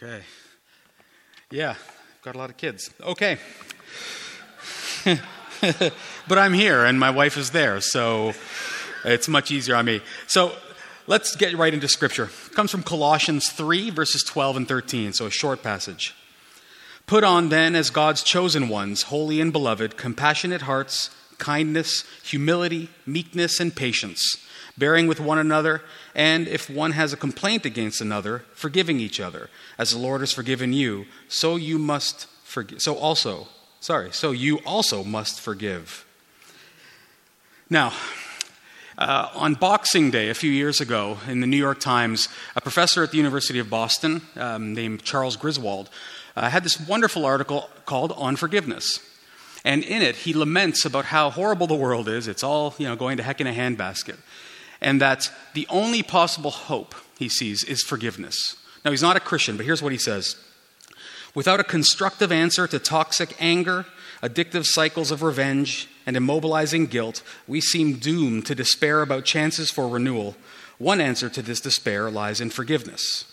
Okay. Yeah, got a lot of kids. Okay. but I'm here and my wife is there, so it's much easier on me. So let's get right into scripture. It comes from Colossians 3, verses 12 and 13, so a short passage. Put on then as God's chosen ones, holy and beloved, compassionate hearts, kindness, humility, meekness, and patience, bearing with one another, and if one has a complaint against another, forgiving each other, as the Lord has forgiven you, so you must forgive. So also, sorry, so you also must forgive. Now, uh, on Boxing Day a few years ago in the New York Times, a professor at the University of Boston um, named Charles Griswold uh, had this wonderful article called On Forgiveness. And in it, he laments about how horrible the world is. It's all, you know, going to heck in a handbasket. And that the only possible hope he sees is forgiveness. Now, he's not a Christian, but here's what he says Without a constructive answer to toxic anger, addictive cycles of revenge, and immobilizing guilt, we seem doomed to despair about chances for renewal. One answer to this despair lies in forgiveness.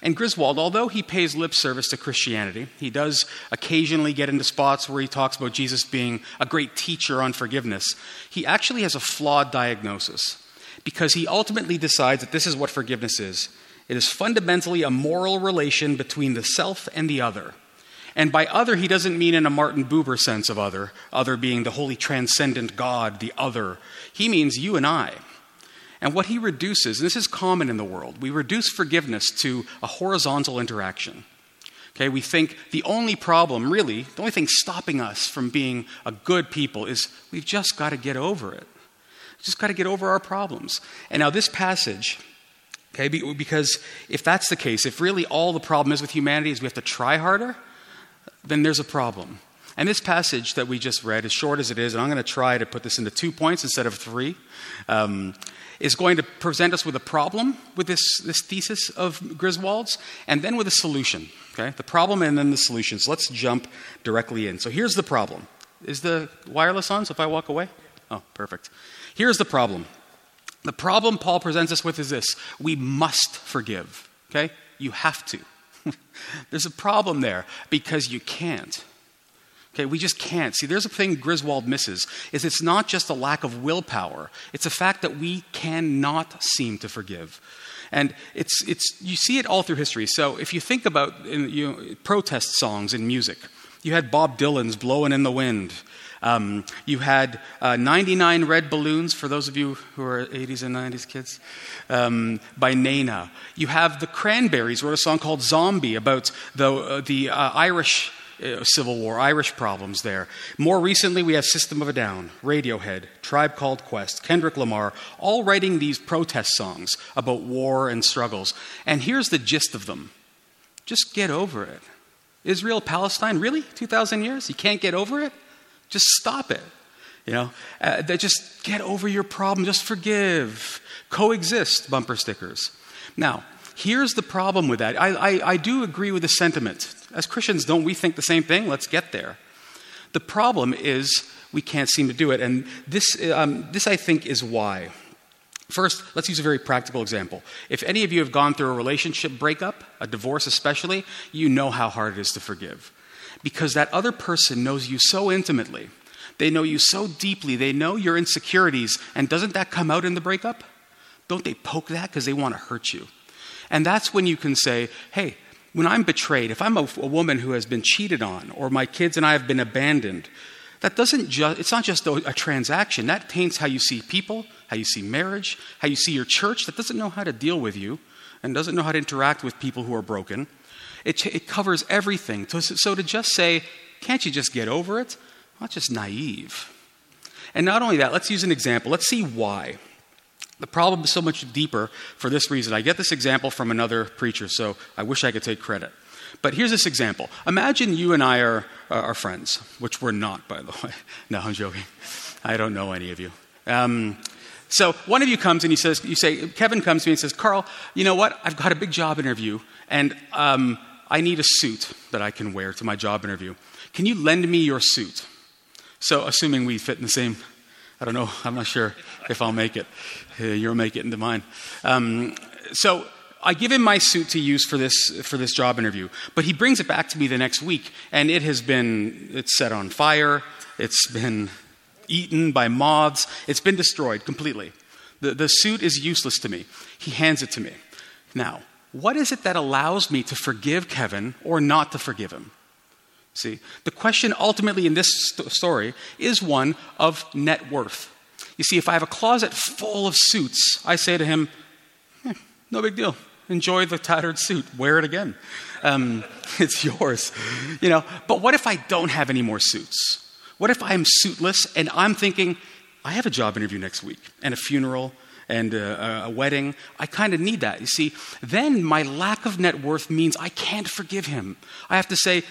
And Griswold, although he pays lip service to Christianity, he does occasionally get into spots where he talks about Jesus being a great teacher on forgiveness. He actually has a flawed diagnosis because he ultimately decides that this is what forgiveness is it is fundamentally a moral relation between the self and the other. And by other, he doesn't mean in a Martin Buber sense of other, other being the holy transcendent God, the other. He means you and I. And what he reduces, and this is common in the world, we reduce forgiveness to a horizontal interaction. Okay, we think the only problem, really, the only thing stopping us from being a good people is we've just got to get over it. Just got to get over our problems. And now, this passage, okay, because if that's the case, if really all the problem is with humanity is we have to try harder, then there's a problem. And this passage that we just read, as short as it is, and I'm going to try to put this into two points instead of three. Um, is going to present us with a problem with this, this thesis of Griswold's, and then with a solution. Okay? The problem and then the solutions. Let's jump directly in. So here's the problem. Is the wireless on? So if I walk away? Oh, perfect. Here's the problem. The problem Paul presents us with is this we must forgive. Okay? You have to. There's a problem there because you can't. Okay, we just can't. See, there's a thing Griswold misses is it's not just a lack of willpower. It's a fact that we cannot seem to forgive. And it's, it's, you see it all through history. So if you think about in, you know, protest songs in music, you had Bob Dylan's Blowing in the Wind. Um, you had uh, 99 Red Balloons, for those of you who are 80s and 90s kids, um, by Nena. You have the Cranberries wrote a song called Zombie about the, uh, the uh, Irish uh, Civil War, Irish problems there. More recently, we have System of a Down, Radiohead, Tribe Called Quest, Kendrick Lamar, all writing these protest songs about war and struggles. And here's the gist of them just get over it. Israel, Palestine, really? 2,000 years? You can't get over it? Just stop it. You know, uh, just get over your problem, just forgive, coexist, bumper stickers. Now, here's the problem with that. I, I, I do agree with the sentiment. As Christians, don't we think the same thing? Let's get there. The problem is we can't seem to do it. And this, um, this I think, is why. First, let's use a very practical example. If any of you have gone through a relationship breakup, a divorce especially, you know how hard it is to forgive. Because that other person knows you so intimately, they know you so deeply, they know your insecurities, and doesn't that come out in the breakup? Don't they poke that because they want to hurt you? And that's when you can say, hey, when I'm betrayed, if I'm a, a, woman who has been cheated on, or my kids and I have been abandoned, that doesn't just, it's not just a, a transaction. That taints how you see people, how you see marriage, how you see your church that doesn't know how to deal with you and doesn't know how to interact with people who are broken. It, it covers everything. So, to just say, can't you just get over it? That's just naive. And not only that, let's use an example. Let's see why. The problem is so much deeper for this reason. I get this example from another preacher, so I wish I could take credit. But here's this example. Imagine you and I are, are friends, which we're not, by the way. No, I'm joking. I don't know any of you. Um, so one of you comes and he says, you say, Kevin comes to me and says, Carl, you know what? I've got a big job interview, and um, I need a suit that I can wear to my job interview. Can you lend me your suit? So, assuming we fit in the same I don't know. I'm not sure if I'll make it. Uh, you'll make it into mine. Um, so I give him my suit to use for this, for this job interview, but he brings it back to me the next week, and it has been it's set on fire, it's been eaten by moths, it's been destroyed completely. The, the suit is useless to me. He hands it to me. Now, what is it that allows me to forgive Kevin or not to forgive him? See, the question ultimately in this st- story is one of net worth. You see, if I have a closet full of suits, I say to him, eh, no big deal. Enjoy the tattered suit. Wear it again. Um, it's yours. You know, but what if I don't have any more suits? What if I'm suitless and I'm thinking, I have a job interview next week and a funeral and a, a wedding. I kind of need that. You see, then my lack of net worth means I can't forgive him. I have to say,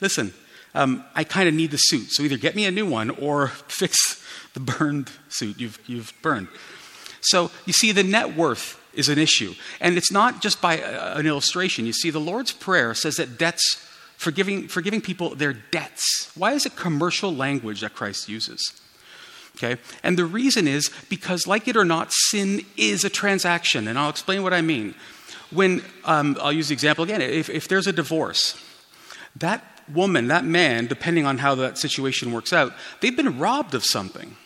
listen, um, I kind of need the suit. So either get me a new one or fix the burned suit you've, you've burned. So you see, the net worth is an issue. And it's not just by a, an illustration. You see, the Lord's Prayer says that debts, forgiving, forgiving people their debts. Why is it commercial language that Christ uses? Okay? And the reason is because, like it or not, sin is a transaction. And I'll explain what I mean. When, um, I'll use the example again, if, if there's a divorce, that woman, that man, depending on how that situation works out, they've been robbed of something.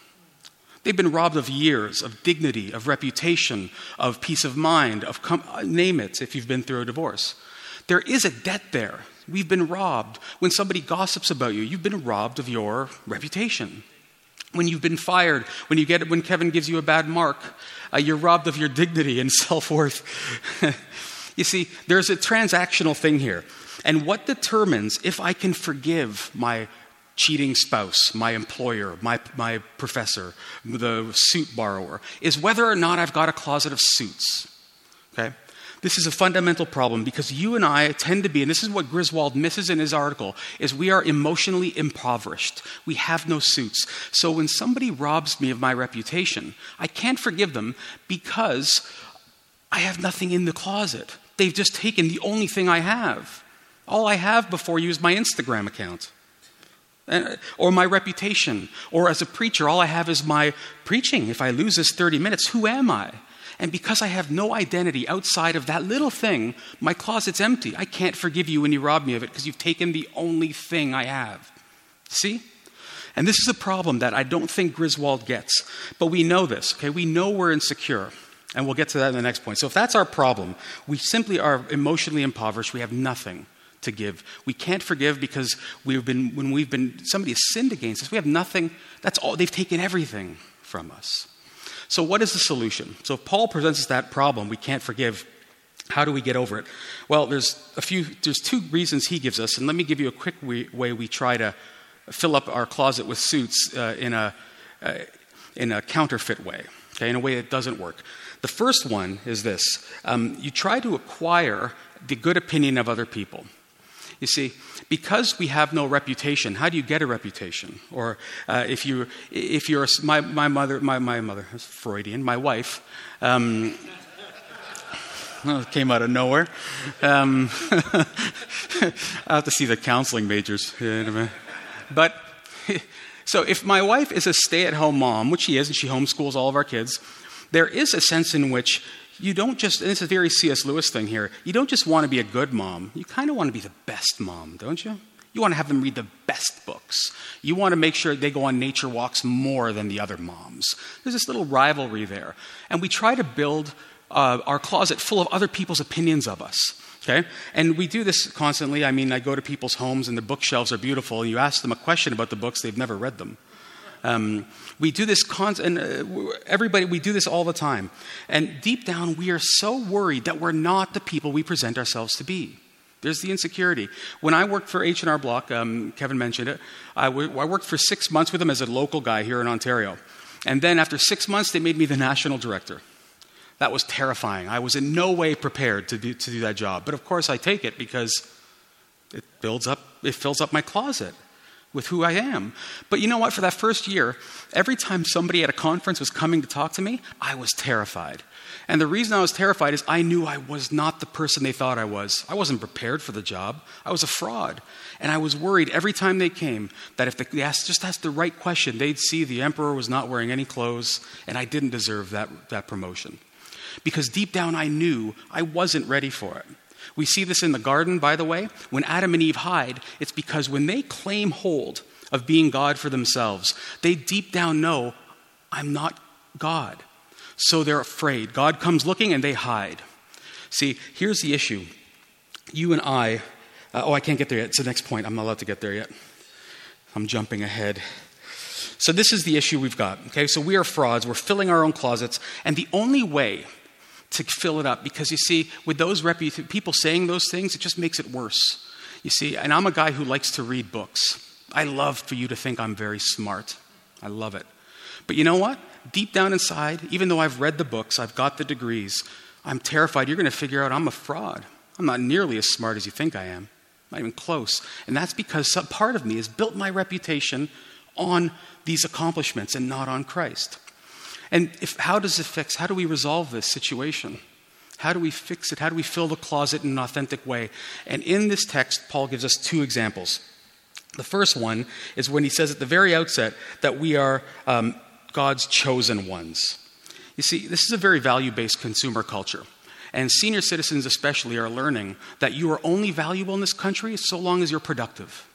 They've been robbed of years, of dignity, of reputation, of peace of mind, of com- name it if you've been through a divorce. There is a debt there. We've been robbed. When somebody gossips about you, you've been robbed of your reputation when you've been fired, when, you get, when Kevin gives you a bad mark, uh, you're robbed of your dignity and self worth. you see, there's a transactional thing here. And what determines if I can forgive my cheating spouse, my employer, my, my professor, the suit borrower, is whether or not I've got a closet of suits. Okay? This is a fundamental problem because you and I tend to be, and this is what Griswold misses in his article, is we are emotionally impoverished. We have no suits. So when somebody robs me of my reputation, I can't forgive them because I have nothing in the closet. They've just taken the only thing I have. All I have before you is my Instagram account. Uh, or my reputation. Or as a preacher, all I have is my preaching. If I lose this 30 minutes, who am I? And because I have no identity outside of that little thing, my closet's empty. I can't forgive you when you rob me of it because you've taken the only thing I have. See? And this is a problem that I don't think Griswold gets. But we know this, okay? We know we're insecure. And we'll get to that in the next point. So if that's our problem, we simply are emotionally impoverished. We have nothing to give. We can't forgive because we've been, when we've been, somebody has sinned against us, we have nothing. That's all, they've taken everything from us. So, what is the solution? So, if Paul presents us that problem, we can't forgive. How do we get over it? Well, there's a few, there's two reasons he gives us, and let me give you a quick way we try to fill up our closet with suits uh, in, a, uh, in a counterfeit way, okay, in a way that doesn't work. The first one is this um, you try to acquire the good opinion of other people. You see, because we have no reputation, how do you get a reputation? Or uh, if, you, if you're, my, my mother, my, my mother, Freudian, my wife, um, came out of nowhere. Um, I have to see the counseling majors. But, so if my wife is a stay at home mom, which she is, and she homeschools all of our kids, there is a sense in which you don't just, and it's a very C.S. Lewis thing here, you don't just want to be a good mom. You kind of want to be the best mom, don't you? You want to have them read the best books. You want to make sure they go on nature walks more than the other moms. There's this little rivalry there. And we try to build uh, our closet full of other people's opinions of us. Okay? And we do this constantly. I mean, I go to people's homes and their bookshelves are beautiful, and you ask them a question about the books, they've never read them. Um, we do this and uh, everybody, we do this all the time. And deep down, we are so worried that we're not the people we present ourselves to be. There's the insecurity. When I worked for H&R Block, um, Kevin mentioned it, I, w- I worked for six months with them as a local guy here in Ontario. And then after six months, they made me the national director. That was terrifying. I was in no way prepared to do, to do that job. But of course, I take it because it builds up, it fills up my closet with who I am. But you know what? For that first year, every time somebody at a conference was coming to talk to me, I was terrified. And the reason I was terrified is I knew I was not the person they thought I was. I wasn't prepared for the job. I was a fraud. And I was worried every time they came that if they asked, just asked the right question, they'd see the emperor was not wearing any clothes and I didn't deserve that, that promotion. because deep down I knew I wasn't ready for it. We see this in the garden, by the way. When Adam and Eve hide, it's because when they claim hold of being God for themselves, they deep down know, I'm not God. So they're afraid. God comes looking and they hide. See, here's the issue. You and I, uh, oh, I can't get there yet. It's the next point. I'm not allowed to get there yet. I'm jumping ahead. So, this is the issue we've got. Okay, so we are frauds. We're filling our own closets. And the only way to fill it up, because you see, with those repu- people saying those things, it just makes it worse. You see, and I'm a guy who likes to read books. I love for you to think I'm very smart. I love it. But you know what? Deep down inside, even though I've read the books, I've got the degrees, I'm terrified you're going to figure out I'm a fraud. I'm not nearly as smart as you think I am, not even close. And that's because some part of me has built my reputation on these accomplishments and not on Christ. And if, how does it fix? How do we resolve this situation? How do we fix it? How do we fill the closet in an authentic way? And in this text, Paul gives us two examples. The first one is when he says at the very outset that we are um, God's chosen ones. You see, this is a very value based consumer culture. And senior citizens, especially, are learning that you are only valuable in this country so long as you're productive.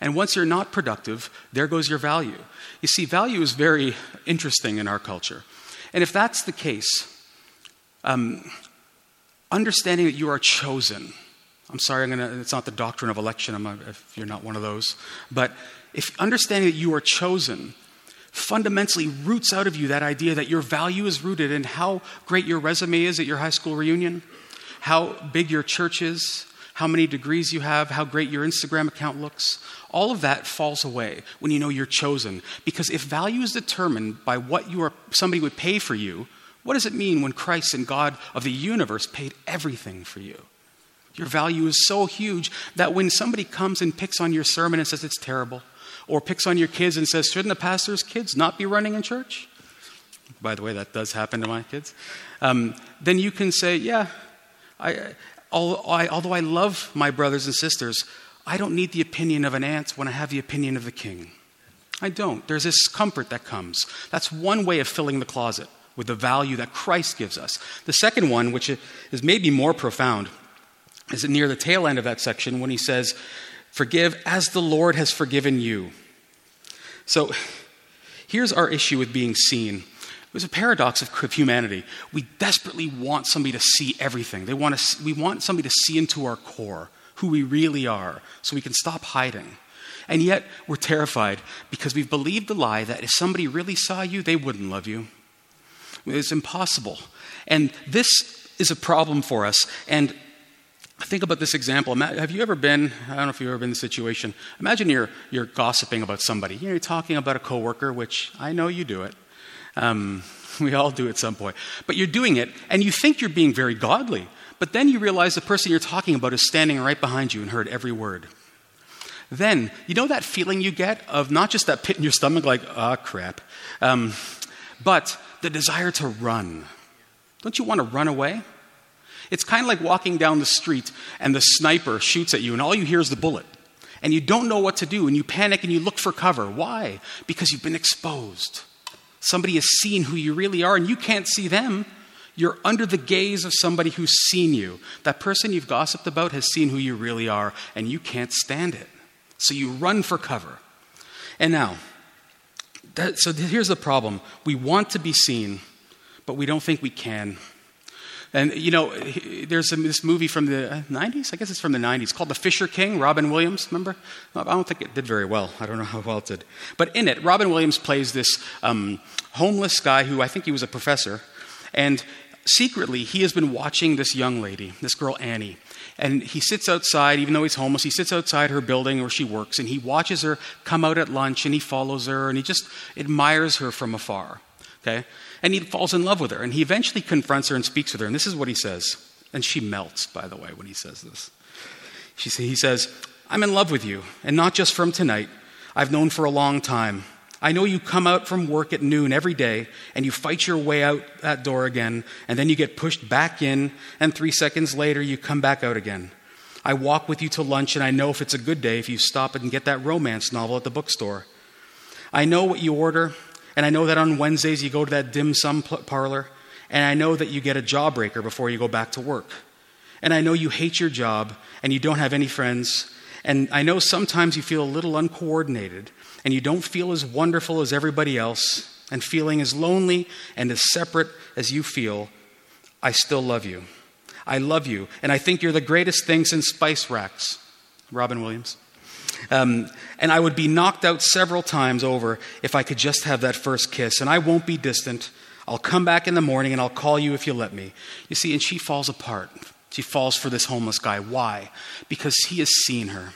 And once you're not productive, there goes your value. You see, value is very interesting in our culture. And if that's the case, um, understanding that you are chosen, I'm sorry, I'm gonna, it's not the doctrine of election if you're not one of those, but if understanding that you are chosen fundamentally roots out of you that idea that your value is rooted in how great your resume is at your high school reunion, how big your church is, how many degrees you have, how great your Instagram account looks. All of that falls away when you know you're chosen. Because if value is determined by what you are, somebody would pay for you, what does it mean when Christ and God of the universe paid everything for you? Your value is so huge that when somebody comes and picks on your sermon and says it's terrible, or picks on your kids and says, Shouldn't the pastor's kids not be running in church? By the way, that does happen to my kids. Um, then you can say, Yeah, I, although I love my brothers and sisters, I don't need the opinion of an aunt when I have the opinion of the king. I don't. There's this comfort that comes. That's one way of filling the closet with the value that Christ gives us. The second one, which is maybe more profound, is near the tail end of that section when he says, Forgive as the Lord has forgiven you. So here's our issue with being seen. There's a paradox of humanity. We desperately want somebody to see everything. They want to, we want somebody to see into our core who we really are so we can stop hiding. And yet, we're terrified because we've believed the lie that if somebody really saw you, they wouldn't love you. It's impossible. And this is a problem for us. And think about this example. Have you ever been, I don't know if you've ever been in this situation, imagine you're, you're gossiping about somebody. You're talking about a coworker, which I know you do it. Um, we all do at some point. But you're doing it, and you think you're being very godly. But then you realize the person you're talking about is standing right behind you and heard every word. Then, you know that feeling you get of not just that pit in your stomach, like, ah, oh, crap, um, but the desire to run. Don't you want to run away? It's kind of like walking down the street and the sniper shoots at you, and all you hear is the bullet. And you don't know what to do, and you panic and you look for cover. Why? Because you've been exposed. Somebody has seen who you really are, and you can't see them. You're under the gaze of somebody who's seen you. That person you've gossiped about has seen who you really are, and you can't stand it. So you run for cover. And now, that, so here's the problem we want to be seen, but we don't think we can. And, you know, there's this movie from the 90s, I guess it's from the 90s, called The Fisher King, Robin Williams, remember? I don't think it did very well. I don't know how well it did. But in it, Robin Williams plays this um, homeless guy who I think he was a professor. And secretly, he has been watching this young lady, this girl Annie. And he sits outside, even though he's homeless, he sits outside her building where she works and he watches her come out at lunch and he follows her and he just admires her from afar. Okay? And he falls in love with her. And he eventually confronts her and speaks with her. And this is what he says. And she melts, by the way, when he says this. She, he says, I'm in love with you, and not just from tonight. I've known for a long time. I know you come out from work at noon every day and you fight your way out that door again, and then you get pushed back in, and three seconds later you come back out again. I walk with you to lunch, and I know if it's a good day if you stop and get that romance novel at the bookstore. I know what you order, and I know that on Wednesdays you go to that dim sum parlor And I know that you get a jawbreaker before you go back to work. And I know you hate your job and you don't have any friends. And I know sometimes you feel a little uncoordinated and you don't feel as wonderful as everybody else and feeling as lonely and as separate as you feel. I still love you. I love you. And I think you're the greatest thing since spice racks. Robin Williams. Um, and I would be knocked out several times over if I could just have that first kiss. And I won't be distant. I'll come back in the morning and I'll call you if you let me. You see, and she falls apart. She falls for this homeless guy. Why? Because he has seen her.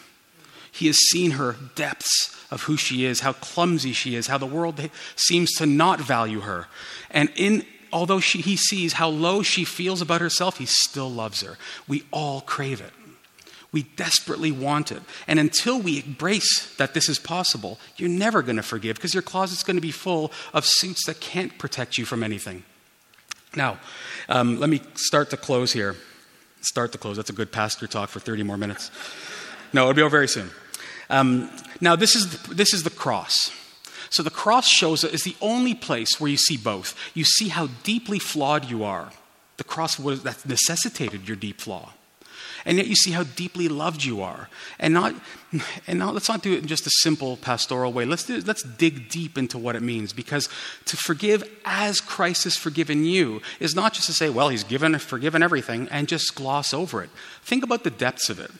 He has seen her depths of who she is, how clumsy she is, how the world seems to not value her. And in although she, he sees how low she feels about herself, he still loves her. We all crave it. We desperately want it. And until we embrace that this is possible, you're never going to forgive because your closet's going to be full of suits that can't protect you from anything. Now, um, let me start to close here. Start to close. That's a good pastor talk for 30 more minutes. No, it'll be over very soon. Um, now, this is, this is the cross. So the cross shows is the only place where you see both. You see how deeply flawed you are. The cross was that necessitated your deep flaw and yet you see how deeply loved you are. And not, and not, let's not do it in just a simple pastoral way. Let's, do, let's dig deep into what it means because to forgive as Christ has forgiven you is not just to say, well, he's given, forgiven everything and just gloss over it. Think about the depths of it.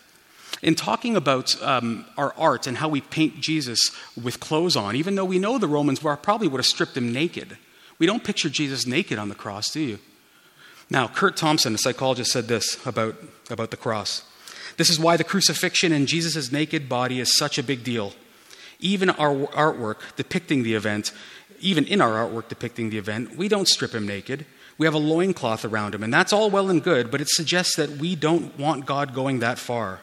In talking about um, our art and how we paint Jesus with clothes on, even though we know the Romans probably would have stripped him naked, we don't picture Jesus naked on the cross, do you? Now, Kurt Thompson, a psychologist, said this about, about the cross. This is why the crucifixion and Jesus' naked body is such a big deal. Even our artwork depicting the event, even in our artwork depicting the event, we don't strip him naked. We have a loincloth around him, and that's all well and good, but it suggests that we don't want God going that far.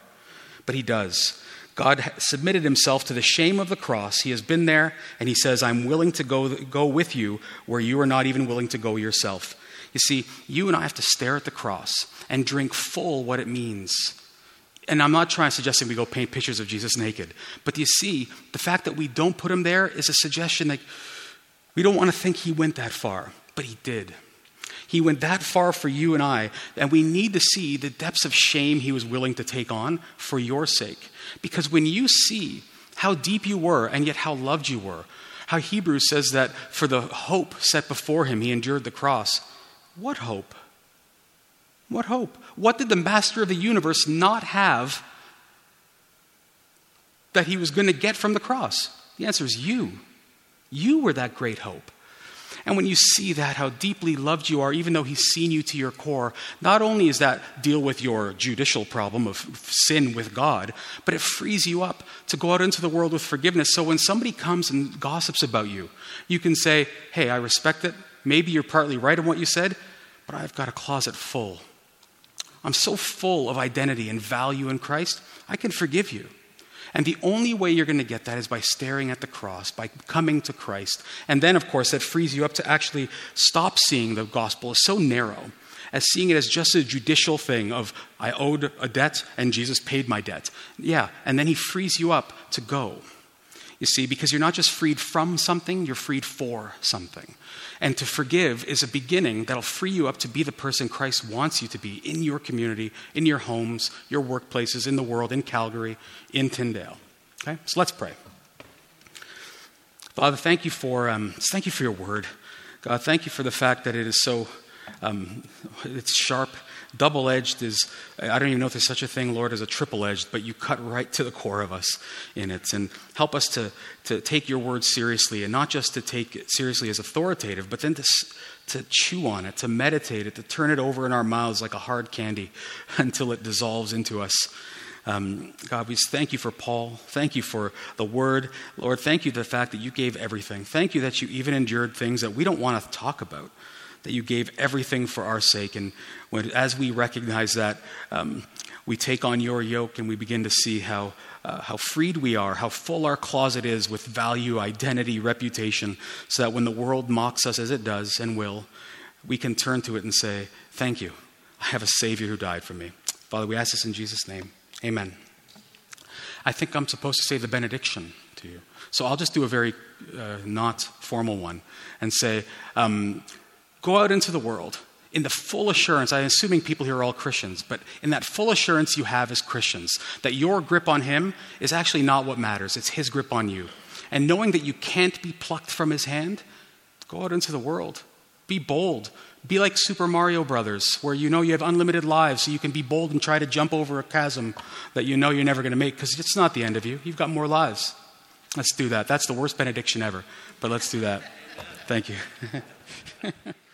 But he does. God submitted himself to the shame of the cross. He has been there, and he says, I'm willing to go, go with you where you are not even willing to go yourself. You see, you and I have to stare at the cross and drink full what it means. And I'm not trying to suggest we go paint pictures of Jesus naked. But you see, the fact that we don't put him there is a suggestion that we don't want to think he went that far, but he did. He went that far for you and I, and we need to see the depths of shame he was willing to take on for your sake. Because when you see how deep you were and yet how loved you were, how Hebrews says that for the hope set before him, he endured the cross, what hope? What hope? What did the master of the universe not have that he was going to get from the cross? The answer is you. You were that great hope. And when you see that, how deeply loved you are, even though he's seen you to your core, not only is that deal with your judicial problem of sin with God, but it frees you up to go out into the world with forgiveness. So when somebody comes and gossips about you, you can say, Hey, I respect it. Maybe you're partly right in what you said, but I've got a closet full. I'm so full of identity and value in Christ, I can forgive you. And the only way you're going to get that is by staring at the cross, by coming to Christ. And then, of course, that frees you up to actually stop seeing the gospel as so narrow, as seeing it as just a judicial thing of, I owed a debt and Jesus paid my debt. Yeah, and then he frees you up to go. You see, because you're not just freed from something, you're freed for something. And to forgive is a beginning that'll free you up to be the person Christ wants you to be in your community, in your homes, your workplaces, in the world, in Calgary, in Tyndale. Okay? So let's pray. Father, thank you for, um, thank you for your word. God, thank you for the fact that it is so um, it's sharp Double edged is, I don't even know if there's such a thing, Lord, as a triple edged, but you cut right to the core of us in it. And help us to, to take your word seriously and not just to take it seriously as authoritative, but then to, to chew on it, to meditate it, to turn it over in our mouths like a hard candy until it dissolves into us. Um, God, we thank you for Paul. Thank you for the word. Lord, thank you for the fact that you gave everything. Thank you that you even endured things that we don't want to talk about that you gave everything for our sake. And when, as we recognize that, um, we take on your yoke and we begin to see how, uh, how freed we are, how full our closet is with value, identity, reputation, so that when the world mocks us as it does and will, we can turn to it and say, Thank you. I have a Savior who died for me. Father, we ask this in Jesus' name. Amen. I think I'm supposed to say the benediction to you. So I'll just do a very uh, not formal one and say, um, Go out into the world in the full assurance, I'm assuming people here are all Christians, but in that full assurance you have as Christians, that your grip on Him is actually not what matters, it's His grip on you. And knowing that you can't be plucked from His hand, go out into the world. Be bold. Be like Super Mario Brothers, where you know you have unlimited lives, so you can be bold and try to jump over a chasm that you know you're never going to make, because it's not the end of you. You've got more lives. Let's do that. That's the worst benediction ever, but let's do that. Thank you.